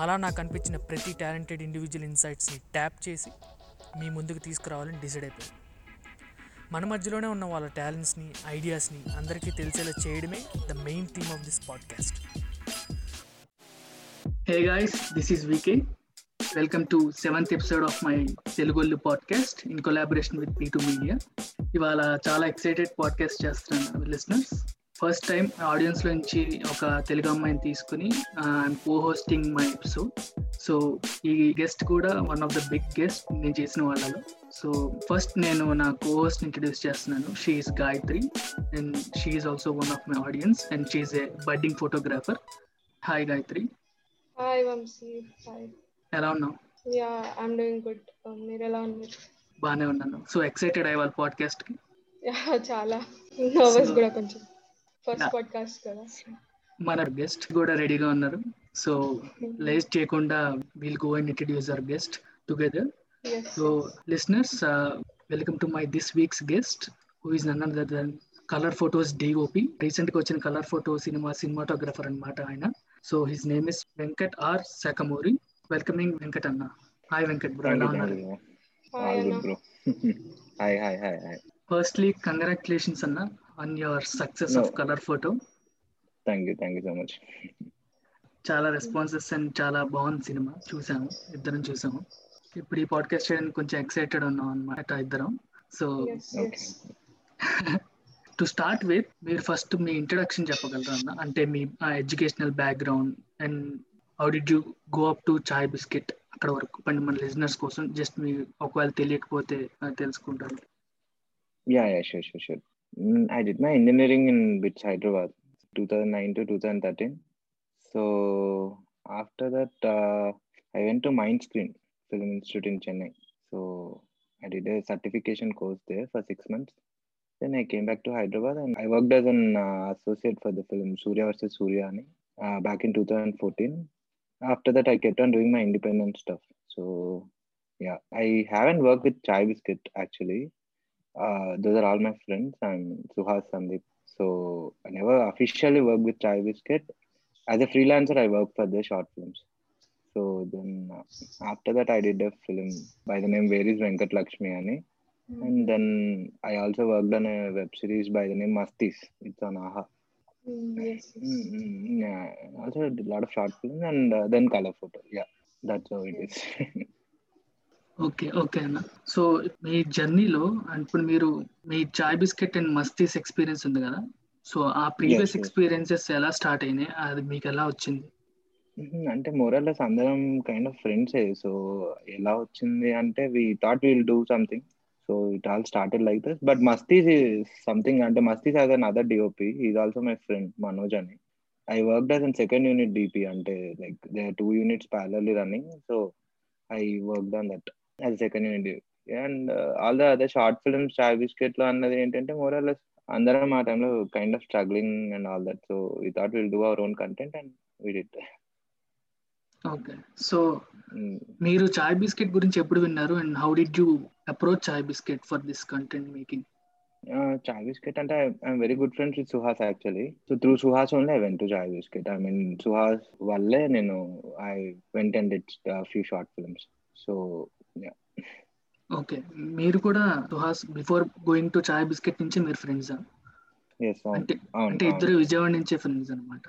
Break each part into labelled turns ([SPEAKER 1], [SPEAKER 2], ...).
[SPEAKER 1] అలా నాకు అనిపించిన ప్రతి టాలెంటెడ్ ఇండివిజువల్ ఇన్సైట్స్ని ట్యాప్ చేసి మీ ముందుకు తీసుకురావాలని డిసైడ్ అయిపోయింది మన మధ్యలోనే ఉన్న వాళ్ళ టాలెంట్స్ని ఐడియాస్ని అందరికీ తెలిసేలా చేయడమే the main theme of this podcast.
[SPEAKER 2] Hey guys this is VK welcome to seventh episode of my Telugollu podcast in collaboration with P two media ఇవాళ చాలా ఎక్సైటెడ్ పాడ్కాస్ట్ చేస్తున్నాను లిసనర్స్ ఫస్ట్ టైం ఆడియన్స్ నుంచి ఒక తెలుగు అమ్మాయిని తీసుకుని I'm co hosting my episode so ఈ guest కూడా one of the big guest నేను చేసిన వాళ్ళలో. సో ఫస్ట్ నేను నా కో హోస్ట్ ఇంట్రడ్యూస్ చేస్తున్నాను. She's Gayatri and she's also one of my audience and she's a budding photographer hi Gayatri
[SPEAKER 3] hi Vamsi hi
[SPEAKER 2] ఎలా ఉన్నావు?
[SPEAKER 3] యా ఐఎమ్ డూయింగ్ గుడ్ మీరు ఎలా ఉన్నారు?
[SPEAKER 2] బాగానే ఉన్నాను. సో ఎక్సైటెడ్ అయ్యి వాళ్ళ
[SPEAKER 3] పాడ్కాస్ట్కి? చాలా. నర్వస్ కూడా కొంచెం. First
[SPEAKER 2] Yeah.
[SPEAKER 3] పాడ్కాస్ట్ కదా.
[SPEAKER 2] మన గెస్ట్ కూడా రెడీగా ఉన్నారు. సో లేట్ చేయకుండా we'll go and introduce our
[SPEAKER 3] guest
[SPEAKER 2] together so listeners welcome to my this week's guest who is none other than Colour Photo's DOP రీసెంట్గా వచ్చిన కలర్ ఫోటో సినిమా సినిమాటోగ్రఫర్ అన్నమాట ఆయన. So his name is Venkat R Sakamuri welcoming Venkat అన్న. Hi Venkat bro ఎలా ఉన్నారు.
[SPEAKER 4] Hi hi, hi.
[SPEAKER 2] Firstly congratulations అన్న. On your success
[SPEAKER 4] No.
[SPEAKER 2] Of Colour Photo
[SPEAKER 4] Thank you, thank you so much.
[SPEAKER 2] చాలా responses and చాలా బాగుంది cinema. చూసాము ఇద్దరం చూసాము. ఇప్పుడు ఈ పాడ్కాస్ట్ చేయడానికి కొంచెం ఎక్సైటెడ్ ఉన్నాం అనమాట ఇద్దరం. సో టు స్టార్ట్ విత్ మీరు ఫస్ట్ మీ ఇంట్రడక్షన్ చెప్పగలరా అన్న? అంటే మీ educational background and how did you go up to Chai Bisket అక్కడ వరకు? పండి మన లిజనర్స్ కోసం జస్ట్ మీ ఒకవేళ తెలియకపోతే తెలుసుకుంటారు
[SPEAKER 4] Yeah, yeah, sure, sure, sure. Mm, I did my engineering in BITS Hyderabad, 2009 to 2013. So after that, uh, I went to Mindscreen Film Institute in Chennai. So I did a certification course there for six months. Then I came back to Hyderabad and I worked as an uh, associate for the film Surya versus Suryani uh, back in 2014. After that, I kept on doing my independent stuff. So yeah, I haven't worked with Chai Biscuit actually. Uh, those are all my friends. I'm Suhas Sandeep. So I never officially worked with Chai Biscuit. As a freelancer, I worked for their short films. So then uh, after that, I did a film by the name Where is Venkat Lakshmi Ani. And then I also worked on a web series by the name Mastis. It's on AHA. Mm, mm, yeah. Also a lot of short films and uh, then color photo. Yeah, that's how it is.
[SPEAKER 2] Okay okay అన్న. So మీ జర్నీలో ఇప్పుడు మీరు మీ Chai Bisket and Masthis experience ఉంది కదా? So ఆ previous. Experiences ఎలా start అయినాయి? అది మీకు ఎలా వచ్చింది.
[SPEAKER 4] అంటే మోరల్లెస్ అందరం కైండ్ ఆఫ్ ఫ్రెండ్సే సో ఎలా వచ్చింది అంటే we thought we'll do something so it all started like this but Masthis something అంటే Masthis as another DOP is also my friend Manoj అని. I work as an second unit DP అంటే like they two units parallelly running so I work on that as second unit and all the other short films Chai బిస్కెట్లో అన్నది ఏంటంటే మోరల్లెస్ అందరం ఆ టైంలో kind of struggling and all that so we thought we'll do our own content and we did
[SPEAKER 2] okay so మీరు Chai biscuit గురించి ఎప్పుడు విన్నారు? And how did you approach Chai Bisket for this content making
[SPEAKER 4] Chai Bisket అంటే I'm very good friends with Suhas actually so through Suhas only I went to Chai Bisket I mean Suhas వల్లే నేను I went and it's few short films so
[SPEAKER 2] okay. మీరు కూడా Suhas before going to Chai Bisket నుంచి మీరు friends?
[SPEAKER 4] Yes
[SPEAKER 2] అంటే అంటే ఇద్దరు విజయవాడ నుంచే ఫ్రెండ్స్ అనమాట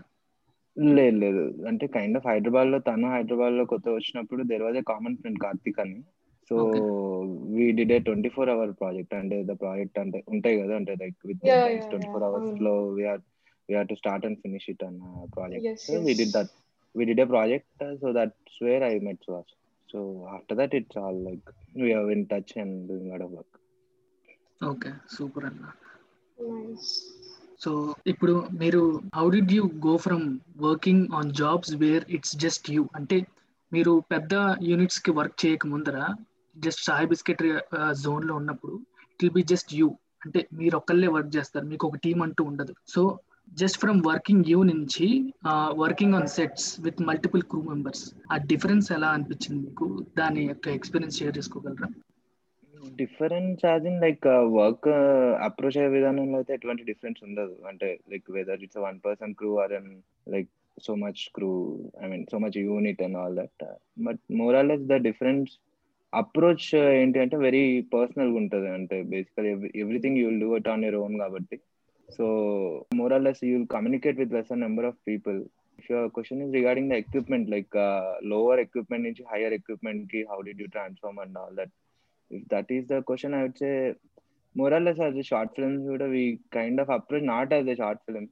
[SPEAKER 4] లేదు లేదు. అంటే కైండ్ ఆఫ్ హైదరాబాద్లో తను హైదరాబాద్లో కొత్త వచ్చినప్పుడు there was a common friend Karthik అని.
[SPEAKER 2] So.
[SPEAKER 4] We did a twenty four hour project అంటే ద ప్రాజెక్ట్ అంటే ఉంటాయి కదా అంటే like with
[SPEAKER 3] twenty
[SPEAKER 4] four
[SPEAKER 3] hours.
[SPEAKER 4] లో we're we're to start and finish it అన్న
[SPEAKER 3] project
[SPEAKER 4] we. Did that we did a project so that's where I met so after that it's all like we have in touch and doing lot of work
[SPEAKER 2] okay super అన్న. So ఇప్పుడు మీరు how did you go from working on jobs where it's just you అంటే మీరు పెద్ద యూనిట్స్కి work చేయక ముందర just Chai Bisket జోన్లో ఉన్నప్పుడు it will be just you అంటే మీరు ఒక్కళ్ళే వర్క్ చేస్తారు మీకు ఒక టీం అంటూ ఉండదు. So just from working you నుంచి working on sets with multiple crew members ఆ డిఫరెన్స్ ఎలా అనిపించింది మీకు? దాని యొక్క experience share చేసుకోగలరా?
[SPEAKER 4] Difference as in like work approach అయ్యే విధానంలో అయితే ఎటువంటి డిఫరెన్స్ ఉండదు. అంటే like whether it's one person crew or and like so much crew I mean so much unit and all that but more or less the difference approach ఏంటి అంటే very personal ఉంటుంది. అంటే basically everything you will do it on your own కాబట్టి. So more or less less will communicate with less number of people if your question is regarding the equipment like lower equipment నుంచి higher ఎక్విప్మెంట్కి how did you transform and all that if that is the question, I would say more or less as a short film, we kind of approach not as a short film,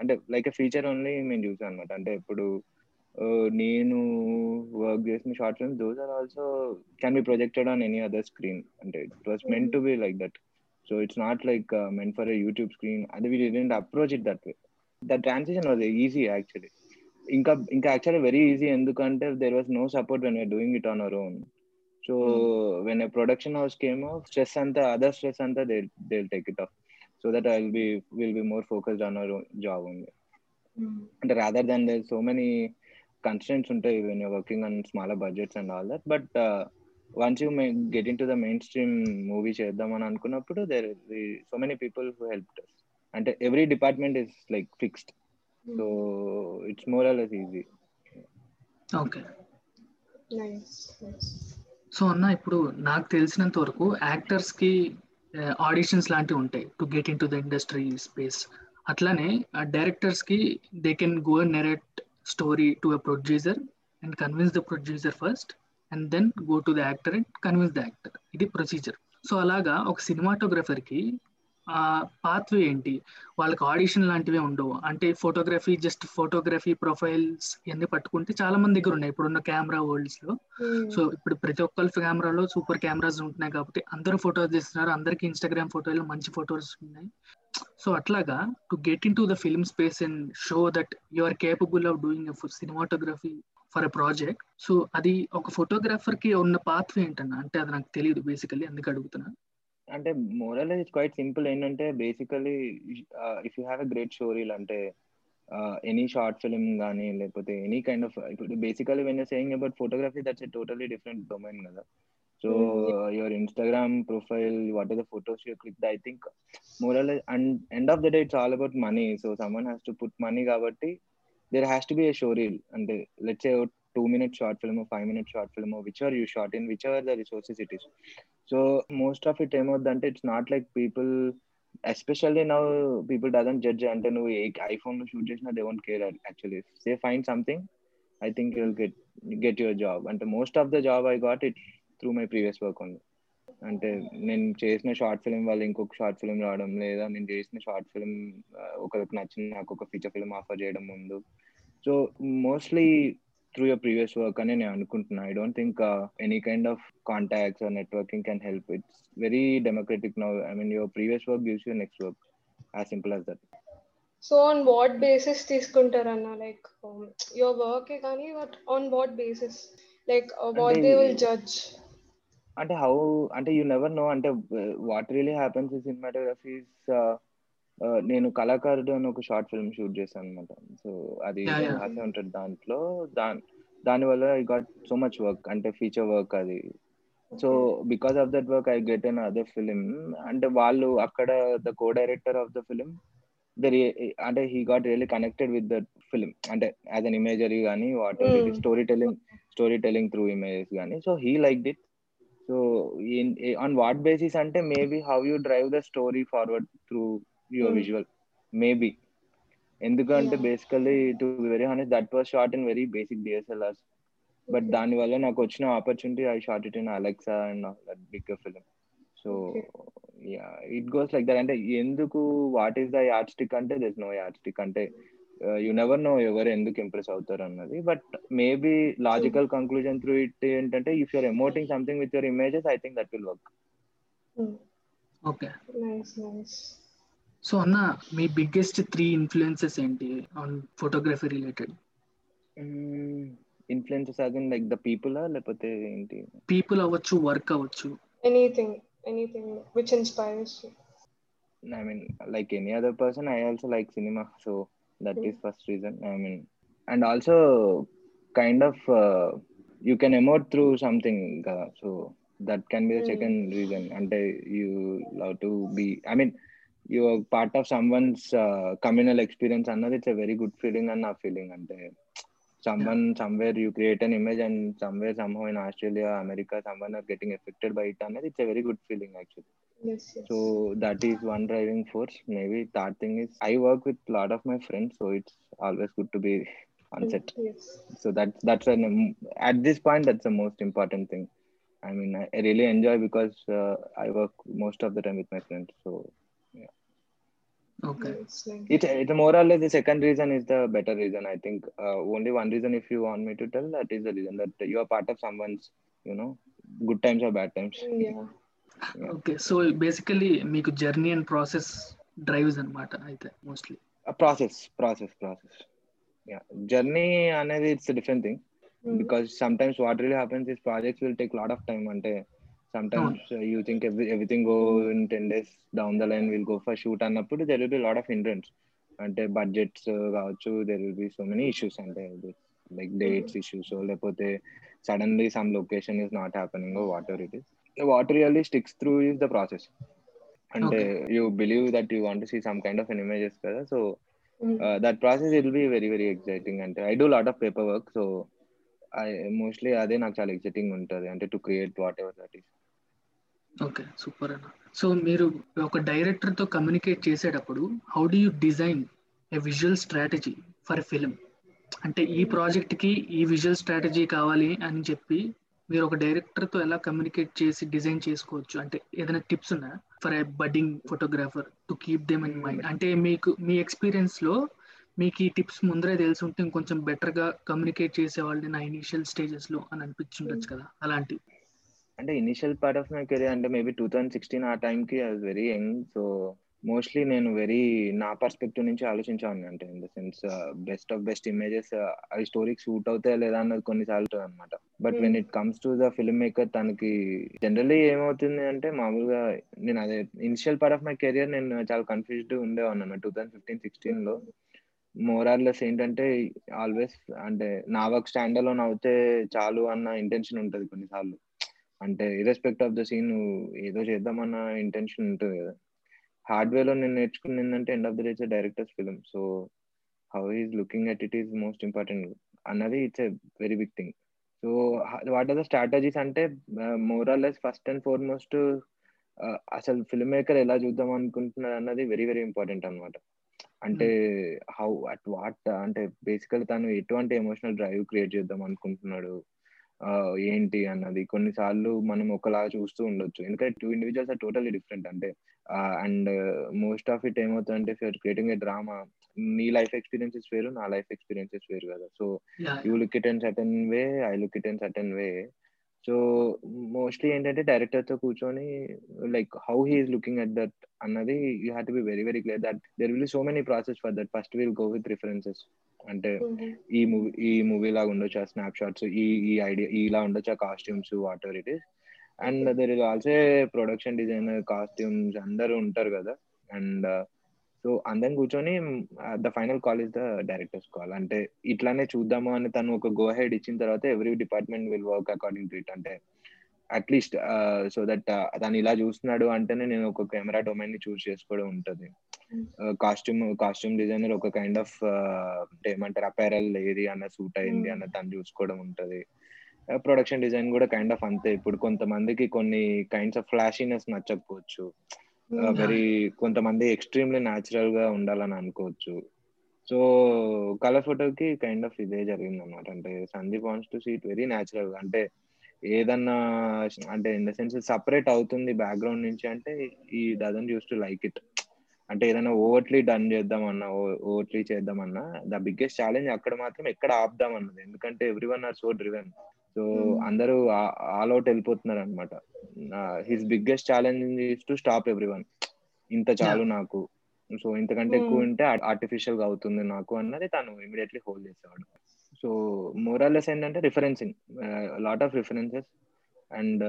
[SPEAKER 4] అంటే like feature only మేము చూసాం అనమాట. అంటే ఇప్పుడు uh, నేను work చేసిన short films those are also can be projected on any other screen అంటే it was meant to be like that so it's not like meant for a YouTube screen అది we didn't approach it that way the transition was easy actually ఇంకా ఇంకా actually very easy ఎందుకంటే there was no support when we're doing it on our own so when a production house came stress అంతా other stress అంతా they they take it off so that I will be will be more focused on our job ఉంది అంటే rather than there so many constants ఉంటాయి when you working on smaller budgets and all that but once you may get into the mainstream movie చేద్దామని అనుకున్నప్పుడు there so many people who help అంటే every department is like fixed so it's more
[SPEAKER 2] all
[SPEAKER 3] easy okay
[SPEAKER 2] so అన్న ఇప్పుడు నాకు తెలిసినంత వరకు యాక్టర్స్కి auditions లాంటివి ఉంటాయి to get into the industry space అట్లానే డైరెక్టర్స్కి they can go narrate story to a producer and convince the producer first and then go to the actor and convince the actor ఇది ప్రొసీజర్ సో అలాగా ఒక సినిమాటోగ్రఫర్కి ఆ pathway ఏంటి? వాళ్ళకి audition లాంటివే ఉండవు? అంటే ఫోటోగ్రఫీ జస్ట్ ఫోటోగ్రఫీ ప్రొఫైల్స్ ఇవన్నీ పట్టుకుంటే చాలా మంది దగ్గర ఉన్నాయి. ఇప్పుడున్న కెమెరా వరల్డ్స్లో. సో ఇప్పుడు ప్రతి ఒక్కరి కెమెరాలో సూపర్ కెమెరాస్ ఉంటున్నాయి కాబట్టి అందరూ ఫోటోస్ తీస్తున్నారు. అందరికి ఇన్స్టాగ్రామ్ ఫోటోలు మంచి ఫోటోస్ ఉన్నాయి. సో అట్లాగా to get into the film space and show that you are capable of doing cinematography for a project. So అది ఒక ఫోటోగ్రాఫర్కి ఉన్న పాత్వ ఏంటన్నా? అంటే అది నాకు తెలియదు బేసికల్లీ అందుకు అడుగుతున్నా.
[SPEAKER 4] అంటే మోరల్ ఇస్ క్వైట్ సింపుల్ ఏంటంటే basically if you have a great స్టోరీలు అంటే ఎనీ షార్ట్ ఫిల్మ్ కానీ లేకపోతే ఎనీ కైండ్ ఆఫ్ ఇప్పుడు basically when saying about photography that's a totally different domain కదా. So your Instagram profile what are the photos you click I think moral and end of the day it's all about money so someone has to put money కాబట్టి there has to be a story అంటే let's a two minute short film five minute short film which are you short in which are the resources it is so most of it ఏమవుతుందంటే it's not like people especially now people doesn't judge అంటే నువ్వు ఏ ఐఫోన్లో shoot చేసినా they won't care actually say fine something I think you will get get your job అంటే most of the job I got it through my previous work ఉంది అంటే నేను చేసిన షార్ట్ ఫిల్మ్ వాళ్ళు ఇంకొక షార్ట్ ఫిల్మ్ రావడం లేదా నేను చేసిన షార్ట్ ఫిల్మ్ ఒకరికి నచ్చిన నాకు ఒక ఫీచర్ ఫిల్మ్ ఆఫర్ చేయడం ముందు so mostly through your previous work అని నేను అనుకుంటున్నా. I don't think any kind of contacts or networking can help it's very democratic now I mean your previous work gives your next work as simple as that
[SPEAKER 3] so on what basis తీసుకుంటారన్న like your work కానీ but on what basis like what they will judge
[SPEAKER 4] అంటే how అంటే you never know అంటే what really happens in cinematographies నేను కళాకారుడు అని ఒక short film shoot చేశాను అనమాట సో అది రాసే ఉంటుంది దాంట్లో. దాని దాని వల్ల I got so much work అంటే ఫీచర్ వర్క్ అది. So because of that work I get another film అంటే వాళ్ళు అక్కడ the co director of the film the అంటే he got really connected with that film అంటే యాజ్ అన్ ఇమేజరీ కానీ what story telling story telling through images కానీ so he like it so on what basis అంటే maybe how you drive the story forward through your visual maybe ఎందుకంటే basically to very honest that was short in very basic DSLRs but దాని వల్ల నాకు వచ్చిన opportunity I short it in Alexa and that big film so it goes like that అంటే ఎందుకు what is the add stick అంటే this no add stick అంటే you never know ఎవరు ఎందుకు ఇంప్రెస్ అవుతారు అన్నది. But maybe logical conclusion through it ఏంటంటే if you're emoting something with your images I think that will work
[SPEAKER 2] okay
[SPEAKER 3] nice nice
[SPEAKER 2] so అన్న మీ biggest three influences ఏంటి on photography related
[SPEAKER 4] influences again like the people లేకపోతే ఏంటి
[SPEAKER 2] people అవ్వచ్చు work అవ్వచ్చు
[SPEAKER 3] anything anything which inspires
[SPEAKER 4] I mean, like any other person, I also like cinema. So that
[SPEAKER 3] Mm.
[SPEAKER 4] is first reason. I mean, and also kind of uh, you can emote through something. Uh, so that can be the
[SPEAKER 3] Mm.
[SPEAKER 4] second reason. And uh, you love to be. I mean, you are part of someone's uh, communal experience. Another, it's a very good feeling and a feeling. And uh, someone somewhere you create an image and somewhere somehow in Australia, America, someone are getting affected by it. And it's a very good feeling actually.
[SPEAKER 3] yes yes
[SPEAKER 4] So that is one driving force. Maybe third thing is I work with a lot of my friends, so it's always good to be on set.
[SPEAKER 3] yes
[SPEAKER 4] So that's that's an at this point that's the most important thing. I mean, I, I really enjoy because uh, I work most of the time with my friends. So
[SPEAKER 2] Okay
[SPEAKER 3] Nice, nice.
[SPEAKER 4] it's it's more or less the second reason is the better reason. I think uh, only one reason if you want me to tell that is the reason that you are part of someone's you know good times or bad times.
[SPEAKER 3] yeah
[SPEAKER 2] okay so basically మీకు journey and process drives అన్నమాట అయితే mostly
[SPEAKER 4] process process process yeah journey అనేది it's different thing
[SPEAKER 3] Mm.
[SPEAKER 4] because sometimes what really happens is projects will take a lot of time ante sometimes uh, you think every, everything go in 10 days down the line we'll go for shoot అన్నప్పుడు there will be a lot of hindrance అంటే budgets కావచ్చు there will be so many issues అంటే like dates issues so లేకపోతే suddenly some location is not happening or whatever it is what really sticks through is the process అంటే you believe that you want to see some kind of an images కదా so
[SPEAKER 3] Mm.
[SPEAKER 4] uh, that process it will be very very exciting అంటే I do lot of paper work so I mostly అదే నాకు చాలా exciting ఉంటుంది అంటే to create whatever that is
[SPEAKER 2] okay super అన్న. So మీరు ఒక డైరెక్టర్తో కమ్యూనికేట్ చేసేటప్పుడు how do you design a visual strategy for film అంటే ఈ ప్రాజెక్ట్కి ఈ విజువల్ స్ట్రాటజీ కావాలి అని చెప్పి మీరు ఒక డైరెక్టర్తో ఎలా కమ్యూనికేట్ చేసి డిజైన్ చేసుకోవచ్చు? అంటే ఏదైనా టిప్స్ ఉన్నా for a budding photographer to keep them in mind అంటే మీకు మీ ఎక్స్పీరియన్స్లో మీకు ఈ టిప్స్ ముందరే తెలిసి ఉంటే ఇంకొంచెం బెటర్గా కమ్యూనికేట్ చేసే వాళ్ళని నా ఇనిషియల్ స్టేజెస్లో అని అనిపించుండొచ్చు కదా అలాంటి
[SPEAKER 4] అంటే initial part of my career అంటే మేబీ టూ థౌసండ్ సిక్స్టీన్ ఆ టైంకి I was very young so mostly నేను వెరీ నా పర్స్పెక్టివ్ నుంచి ఆలోచించాను అంటే in the sense best of best images అవి స్టోరీకి సూట్ అవుతాయా లేదా అన్నది కొన్నిసార్లు అనమాట but when it comes to the filmmaker తనకి జనరల్లీ ఏమవుతుంది అంటే మామూలుగా నేను అదే initial part of my career నేను చాలా కన్ఫ్యూజ్డ్ ఉండేవాను టూ థౌసండ్ ఫిఫ్టీన్ సిక్స్టీన్లో మోరార్లెస్ ఏంటంటే ఆల్వేస్ అంటే నా వర్క్ స్టాండ్ అలోన్ అవుతే చాలు అన్న ఇంటెన్షన్ ఉంటుంది కొన్నిసార్లు. అంటే ఇరెస్పెక్ట్ ఆఫ్ ద సీన్ ఏదో చేద్దామన్న ఇంటెన్షన్ ఉంటుంది కదా. హార్డ్వేర్లో నేను నేర్చుకుని ఏంటంటే end of the days directors film so how is looking at it is most important అన్నది it's a very big thing so what are the strategies అంటే more or less first and foremost అసలు filmmaker ఎలా చూద్దాం అనుకుంటున్నారు అన్నది very very important అనమాట అంటే how at what అంటే బేసికల్ తను ఎటువంటి ఎమోషనల్ డ్రైవ్ క్రియేట్ చేద్దాం అనుకుంటున్నాడు. ఏంటి అన్నది. కొన్నిసార్లు మనం ఒకలా చూస్తూ ఉండొచ్చు. ఎందుకంటే two individuals are totally different అంటే అండ్ మోస్ట్ ఆఫ్ ఇట్ ఏమవుతుందంటే ఫర్ క్రియేటింగ్ ఏ డ్రామా నీ లైఫ్ ఎక్స్పీరియన్సెస్ వేరు నా లైఫ్ ఎక్స్పీరియన్సెస్ వేరు కదా. So you look it in certain way I look it in certain way so mostly ఏంటంటే డైరెక్టర్తో కూర్చొని like how he's looking at that అన్నది you have to be very very clear that there will so many process for that. First will go with references. అంటే ఈ movie ఈ movie లాగా ఉండొచ్చు ఆ స్నాప్ షాట్స్ ఈ ఈ ఐడియా ఇలా ఉండొచ్చు ఆ costumes whatever it is and there is also production designer costumes అందరూ ఉంటారు కదా. అండ్ సో అందరం కూర్చొని the final call is the directors call అంటే ఇట్లానే చూద్దాము అని తను ఒక గో హెడ్ ఇచ్చిన తర్వాత every department will work according to it అంటే అట్లీస్ట్ సో దట్ తను ఇలా చూస్తున్నాడు అంటేనే నేను ఒక కెమెరా డొమైన్ని చూస్ చేసుకోవడం ఉంటుంది. కాస్ట్యూమ్ కాస్ట్యూమ్ డిజైనర్ ఒక కైండ్ ఆఫ్ ఏమంటారు అపారల్ ఏది అన్న సూట్ అయింది అన్న తను చూసుకోవడం ఉంటుంది. ప్రొడక్షన్ డిజైన్ కూడా కైండ్ ఆఫ్ అంతే. ఇప్పుడు కొంతమందికి కొన్ని కైండ్స్ ఆఫ్ ఫ్లాషీనెస్ నచ్చకపోవచ్చు. వెరీ కొంతమంది ఎక్స్ట్రీమ్లీ న్యాచురల్గా ఉండాలని అనుకోవచ్చు. సో కలర్ ఫోటోకి కైండ్ ఆఫ్ ఇదే జరిగింది అనమాట అంటే Sandeep wants to seat very న్యాచురల్గా అంటే ఏదన్నా అంటే ఇన్ ద సెన్స్ సపరేట్ అవుతుంది బ్యాక్గ్రౌండ్ నుంచి అంటే ఈ doesn't use to like it అంటే ఏదైనా ఓవర్ట్లీ డన్ చేద్దామన్నా ఓవర్ట్లీ చేద్దామన్నా ద బిగ్గెస్ట్ ఛాలెంజ్ అక్కడ మాత్రం ఎక్కడ ఆపుదాం అన్నది ఎందుకంటే everyone are so driven so అందరూ ఆల్ అవుట్ వెళ్ళిపోతున్నారు అనమాట his biggest challenge is to stop one ఇంత చాలు నాకు. సో ఇంతకంటే ఎక్కువ
[SPEAKER 3] Hmm.
[SPEAKER 4] ఉంటే ఆర్టిఫిషియల్గా అవుతుంది నాకు అన్నది తను ఇమీడియట్లీ హోల్డ్ చేసేవాడు. సో మోరల్లెస్ ఏంటంటే referencing lot of references and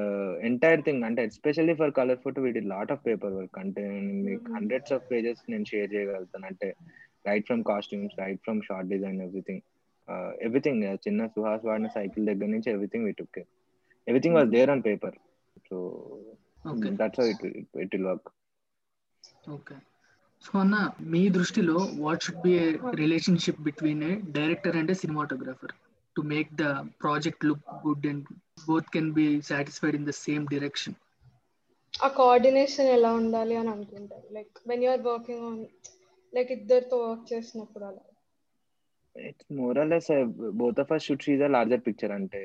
[SPEAKER 4] entire thing అంటే ఎస్పెషల్లీ ఫర్ కలర్ ఫోటో వీడి లాట్ ఆఫ్ పేపర్ వర్క్ అంటే మీకు. హండ్రెడ్స్ ఆఫ్ పేజెస్ నేను షేర్ చేయగలుగుతాను. అంటే right from costumes right from shot design everything everything చిన్న సుహాస్ వాడిన సైకిల్ దగ్గర నుంచి everything with okay everything was there on paper
[SPEAKER 2] so
[SPEAKER 4] that's how it it will work
[SPEAKER 2] okay so అన్న మీ దృష్టిలో what should be a relationship between a director and a cinematographer to make the project look good and both can be satisfied in the same direction
[SPEAKER 3] ఆ coordination ఎలా ఉండాలి అని అనుకుంటారు. Like when you're working on like ఇద్దరితో work చేసినప్పుడు అలా.
[SPEAKER 4] It's more or less both of us should see the larger picture అంటే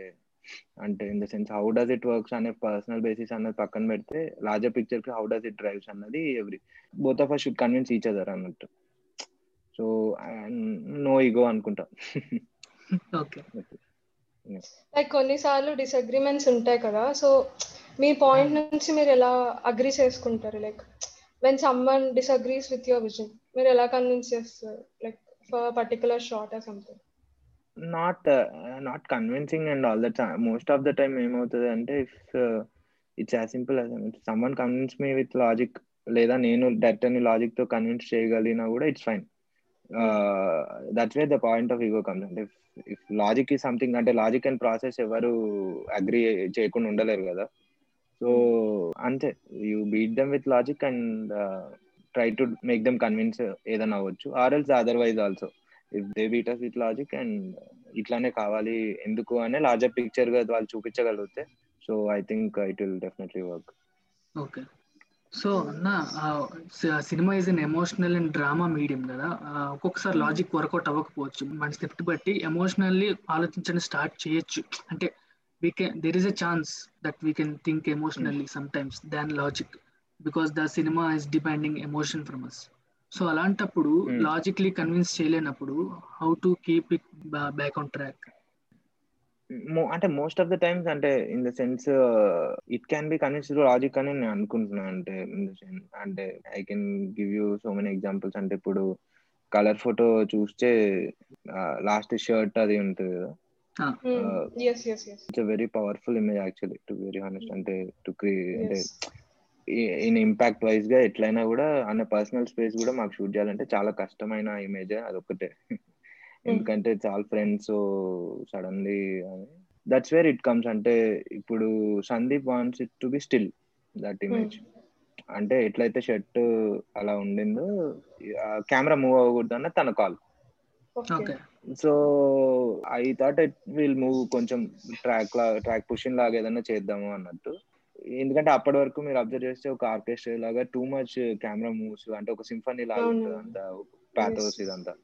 [SPEAKER 4] అంటే in the sense how does it works అనే పర్సనల్ బేసిస్ అన్నది పక్కన పెడితే larger పిక్చర్కి how does it drives అన్నది every both of us should convince each other అన్నట్టు. So no ego అనుకుంటా.
[SPEAKER 2] Okay
[SPEAKER 3] like కొన్నిసార్లు డిసగ్రిమెంట్స్ ఉంటాయి కదా సో మీ పాయింట్ నుంచి మీరు ఎలా అగ్రి చేసుకుంటారు? Like when someone disagrees with your vision మీరు ఎలా కన్విన్స్ చేస్తారు? Like for particular shot or something
[SPEAKER 4] not not convincing and all that most of the time ఏమవుతుంది అంటే if it's as simple someone convince me with logic లేదా నేను direct అని లాజిక్తో convince చేయగలిగినా కూడా it's fine that's way the point of ego comes అంటే if logic ఈ సంథింగ్ అంటే లాజిక్ అండ్ ప్రాసెస్ ఎవరు అగ్రి చేయకుండా ఉండలేరు కదా. సో అంతే. You beat them with logic and try to make them convince ఏదైనా అవ్వచ్చు. Or else otherwise also if they beat us with logic and ఇట్లానే కావాలి ఎందుకు అనే లార్జర్ పిక్చర్గా వాళ్ళు చూపించగలిగితే so I think it will definitely work
[SPEAKER 2] okay so అన్న cinema is an emotional and drama medium కదా. ఒక్కొక్కసారి లాజిక్ వర్కౌట్ అవ్వకపోవచ్చు. మన స్క్రిప్ట్ బట్టి ఎమోషనల్లీ ఆలోచించడం స్టార్ట్ చేయొచ్చు. అంటే we can there is a chance that we can think emotionally sometimes than logic because the cinema is depending emotion from us so అలాంటప్పుడు
[SPEAKER 4] Hmm.
[SPEAKER 2] Logically convince చేయలేనప్పుడు how to keep it back on track
[SPEAKER 4] Mo- అంటే most of the times అంటే in the sense it can be convince logic అని నేను అనుకుంటున్నాను అంటే in the sense అంటే I can give you so many examples అంటే ఇప్పుడు కలర్ ఫోటో చూస్తే లాస్ట్ షర్ట్ అది ఉంటుంది కదా. It's very powerful image actually to very honest అంటే టు క్రియేట్ అంటే ఇన్ ఇంపాక్ట్ వైజ్గా ఎట్లయినా కూడా అన్న పర్సనల్ స్పేస్ కూడా మాకు షూట్ చేయాలంటే చాలా కష్టమైన ఇమేజ్ అదొకటే ఎందుకంటే చాలా friends suddenly that's where it comes అంటే ఇప్పుడు Sandeep wants it to be still that image అంటే ఎట్లయితే షర్ట్ అలా ఉండిందో కెమెరా మూవ్ అవ్వకూడదు అన్న తన
[SPEAKER 3] call.
[SPEAKER 4] So I thought it will move కొంచెం ట్రాక్ లా ట్రాక్ పుషింగ్ లాగా ఏదైనా చేద్దాము అన్నట్టు. ఎందుకంటే అప్పటి వరకు మీరు అబ్జర్వ్ చేస్తే ఒక ఆర్కెస్ట్రా లాగా టూ మచ్ కెమెరా మూవ్స్ అంటే ఒక సింఫనీ లాగా. ఉంటుంది అంతా ప్యాథోస్. ఇదంతా.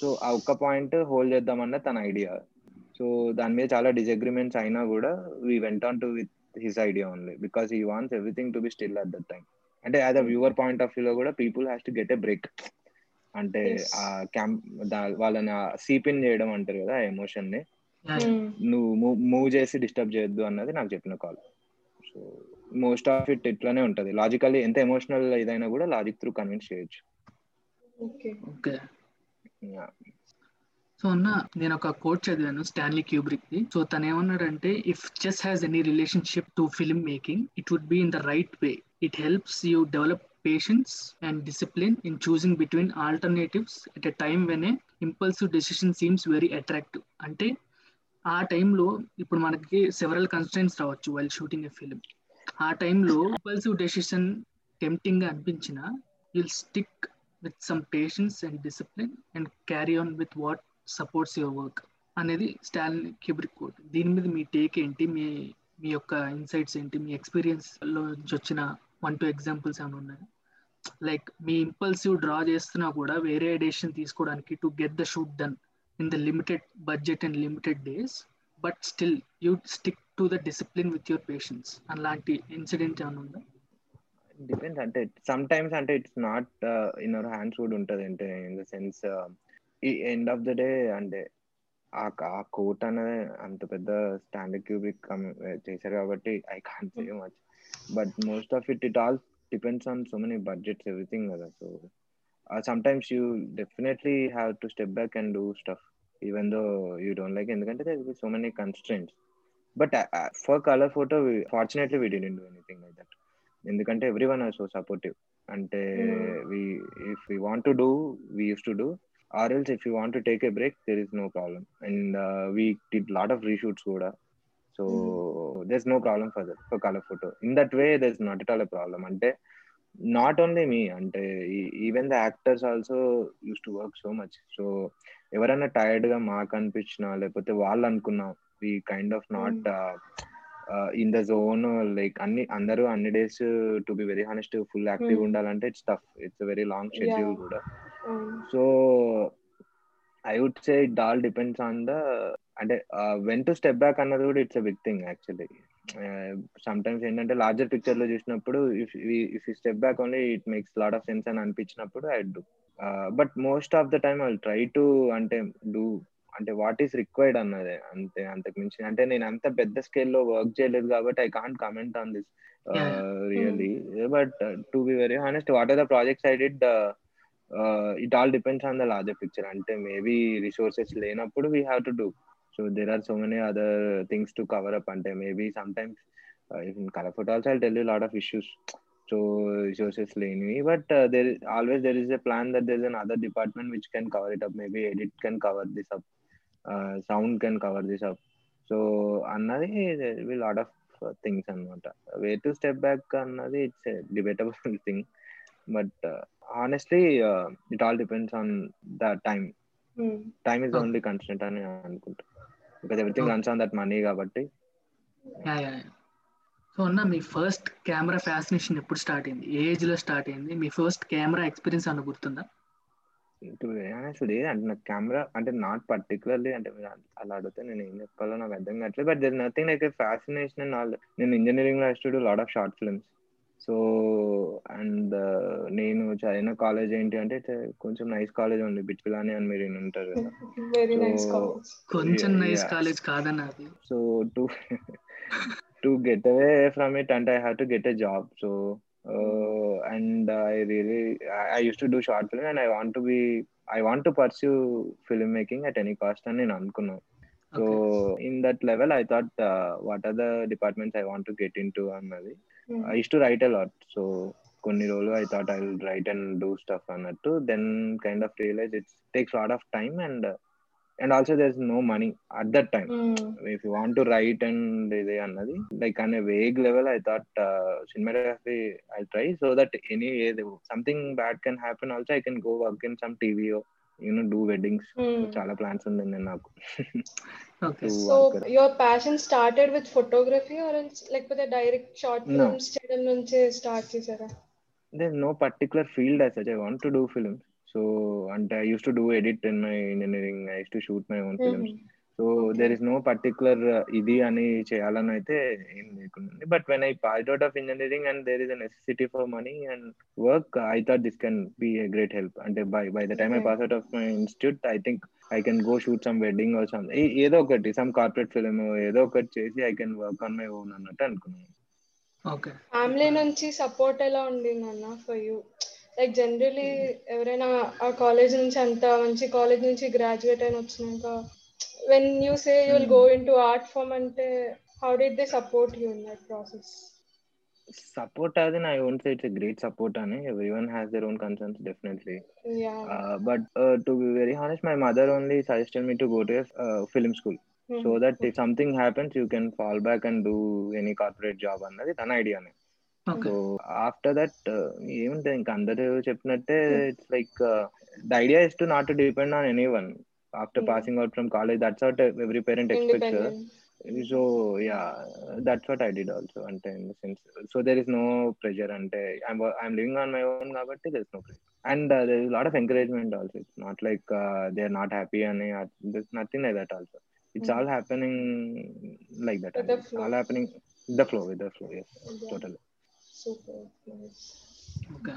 [SPEAKER 4] సో ఆ ఒక్క పాయింట్ హోల్డ్ చేద్దామన్న తన ఐడియా సో దాని మీద చాలా డిసగ్రిమెంట్స్ అయినా కూడా we went on to with his idea only because he wants everything to be still at that time అంటే as a viewer point of వ్యూలో కూడా people has to get a break అంటే. ఆ క్యాంప్ వాళ్ళని సీపిన్ చేయడం అంటారు కదా ఆ ఎమోషన్ని. నువ్వు మూవ్ చేసి డిస్టర్బ్ చేయొద్దు అన్నది నాకు చెప్పిన call so most of it ఇట్లానే ఉంటది. లాజికల్లీ ఎంత ఎమోషనల్ ఏదైనా కూడా లాజిక్ త్రూ కన్విన్స్ చేయొచ్చు.
[SPEAKER 3] ఓకే.
[SPEAKER 2] సో అన్న నేను ఒక కోట్ చదివాను స్టాన్లీ క్యూబ్రిక్ ది సో తను ఏమన్నాడంటే if chess has any relationship to film making it would be in the right way it helps you develop patience and discipline in choosing between alternatives at a time when a impulsive decision seems very attractive అంటే ఆ టైంలో ఇప్పుడు మనకి several constants రావచ్చు while shooting a film ఆ టైంలో impulsive decision టెంప్టింగ్గా అనిపించిన will stick with some patience and discipline and carry on with what supports your work అనేది స్టాలిన్ క్యూబ్రిక్ కోట్ దీని మీద మీ టేక్ ఏంటి? మీ మీ యొక్క ఇన్సైట్స్ ఏంటి? మీ ఎక్స్పీరియన్స్లో నుంచి వచ్చిన వన్ టూ ఎగ్జాంపుల్స్ ఏమైనా ఉన్నాయి? లైక్ మీ ఇంపల్సివ్ డ్రా చేస్తున్నా కూడా వేరే డెసిషన్ తీసుకోవడానికి to get the shoot done in the limited budget and limited days but still you stick to the discipline with your patience అలాంటి ఇన్సిడెంట్ ఏమైనా ఉందా?
[SPEAKER 4] డిపెండ్స్ అంటే సమ్ టైమ్స్ అంటే it's not in our hands కూడా ఉంటది అంటే in the sense ఈ end of the day అంటే ఆ కోట్ అనేది అంత పెద్ద స్టాండర్డ్ క్యూబిక్ చేశారు కాబట్టి I can't say much but most of it it all depends on so many budgets everything కదా. So sometimes you definitely have to step back and do stuff. Even though you don't like ఎందుకంటే there will be so many constraints. But uh, uh, for color photo we, fortunately we didn't do anything like that. ఎందుకంటే every one are so supportive అంటే we if you want to do we use to do or else if you want to take a break there is no problem and we did lot of reshoots కూడా. So there no problem for that for colour photo in that way there is not it all a problem అంటే not only me అంటే even the actors also use to work so much so ఎవరైనా టైర్డ్గా మాకు అనిపించినా లేకపోతే వాళ్ళు అనుకున్నా we kind of not in the zone like అన్ని అందరూ అన్ని days to be very honest full active ఉండాలంటే it's tough it's very long schedule కూడా. So I would say it all depends on the అంటే వెన్ టు స్టెప్ బ్యాక్ అన్నది కూడా it's a big thing actually sometimes ఏంటంటే larger పిక్చర్లో చూసినప్పుడు if if step back only it makes lot of sense అని అనిపించినప్పుడు I do but most of the time I try to అంటే do అంటే what is required అన్నదే అంతే అంతకు మించి. అంటే నేను అంత పెద్ద స్కేల్లో వర్క్ చేయలేదు కాబట్టి I can't comment on this really but to be very honest what are the projects I did it all depends on the larger picture అంటే మేబీ రిసోర్సెస్ లేనప్పుడు we have to do so there are so many other things to cover up అంటే maybe sometimes in colour photo also I tell you lot of issues so resources లేనివి but there always there is a plan that there is an other department which can cover it up maybe edit can cover this up sound can cover this up so అన్నది we lot of things అనమాట way to step back అన్నది it's debatable thing but honestly it all depends on the time time is only constant అని అనుకుంటా. Because everything runs on that money కాబట్టి.
[SPEAKER 2] So అన్న మీ first camera fascination ఎప్పుడు start అయింది? ఏ ఏజ్లో స్టార్ట్ అయింది? మీ ఫస్ట్ కెమెరా ఎక్స్పీరియన్స్ అన్న గుర్తుందా?
[SPEAKER 4] అసలు అంటే నాకు కెమెరా అంటే నాట్ పర్టికులర్లీ అంటే అలా అడిగితే నేను ఏం చెప్పాలో నాకు అర్థం కావట్లేదు. But there nothing like fascination and all నేను ఇంజనీరింగ్లో stood lot of short films so and నేను చదివిన కాలేజ్ ఏంటి అంటే కొంచెం నైస్ కాలేజ్ ఉంది. బిట్పిలాని అని మీరు ఉంటారు కదా.
[SPEAKER 2] కొంచెం నైస్ కాలేజ్ కాదన్న అది.
[SPEAKER 4] So to to get away from it అంటే I have to get a job so and I really I, I used to do short film and I want to be I want to pursue filmmaking at any cost and in Ankuno. So okay. in that level, I thought, uh, what are the departments I want to get into? Mm-hmm. I used to write a lot. So కొన్ని రోజులు I thought I write and do stuff అన్నట్టు then kind of realise it's takes lot of time and and also there is no money at that time if you want to write and ఇది అన్నది like an vague level I thought cinematography I try so that any something bad can happen also I can go work in some TV you know do weddings చాలా plans ఉంది నేను నాకు.
[SPEAKER 3] So your passion started with photography or లేకపోతే direct short films చేయడం నుంచి start చేసారా
[SPEAKER 4] there no particular field as such I want to do films so అంటే I use to do edit in my engineering I use to shoot my own films so there is no particular ఇది అని చేయాలని అయితే ఏం లేకుండా but when I pass out of engineering and there is a necessity for money and work I thought this can be a great help అంటే by by the time I pass out of my institute I think I can go shoot some wedding or some ఏదో ఒకటి some corporate film ఏదో ఒకటి చేసి I can work on my own అన్నట్టు అనుకున్నాను.
[SPEAKER 3] Family నుంచి support ఎలా ఉండింది అన్న ఫర్ యూ లైక్ జనరలీ ఎవరైనా ఆ కాలేజ్ నుంచి అంత మంచి కాలేజ్ నుంచి గ్రాడ్యుయేట్ అయిన వచ్చినాక when you say you will go into art form అంటే how did they support you in that process
[SPEAKER 4] support అది I won't say it's a great support అని. Everyone has their own concerns definitely but to be very honest my mother only suggested me to go to film school so that if something happens you can fall back and do any corporate job అన్నది తన ఐడియానే so after that ఏముంటుంది ఇంకా అందరూ చెప్పినట్టే it's like the idea is to not to depend on anyone after passing out from college that's what every parent expects so yeah that's what I did also అంటే in the sense so there is no pressure అంటే I'm living on my own కాబట్టి there is no pressure and there is lot of encouragement also it's not like they are not happy అని this nothing like that also it's all happening like that all happening the flow with the flow yes total
[SPEAKER 2] okay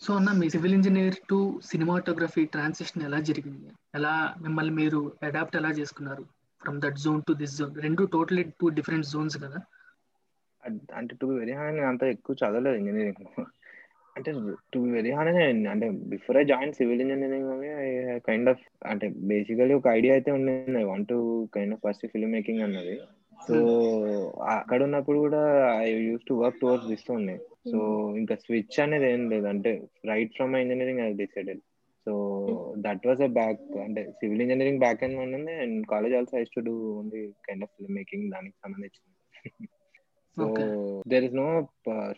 [SPEAKER 2] so అన్న మీ civil engineer to cinematography transition ఎలా జరిగింది? ఎలా మిమ్మల్ని మీరు adapt ఎలా చేసుకున్నారు? From that zone to this zone రెండు totally two different zones కదా?
[SPEAKER 4] అంటే టు వెరీ హాయ్ నేను అంత ఎక్కువ చదవలేదు ఇంజనీరింగ్. అంటే టు బి వెరీ హానెస్ట్ అంటే before I join civil engineering I kind of అంటే బేసికలీ ఒక ఐడియా అయితే ఉండింది. I want to kind of first film making అన్నది. సో అక్కడ ఉన్నప్పుడు కూడా I use to work towards this ఉండే సో ఇంకా స్విచ్ అనేది ఏం లేదు. అంటే right from engineering I decided. So that was a back అంటే సివిల్ ఇంజనీరింగ్ బ్యాక్ ఎండ్ ఉండింది. And college also ice to do only kind of film making దానికి సంబంధించింది. So there is no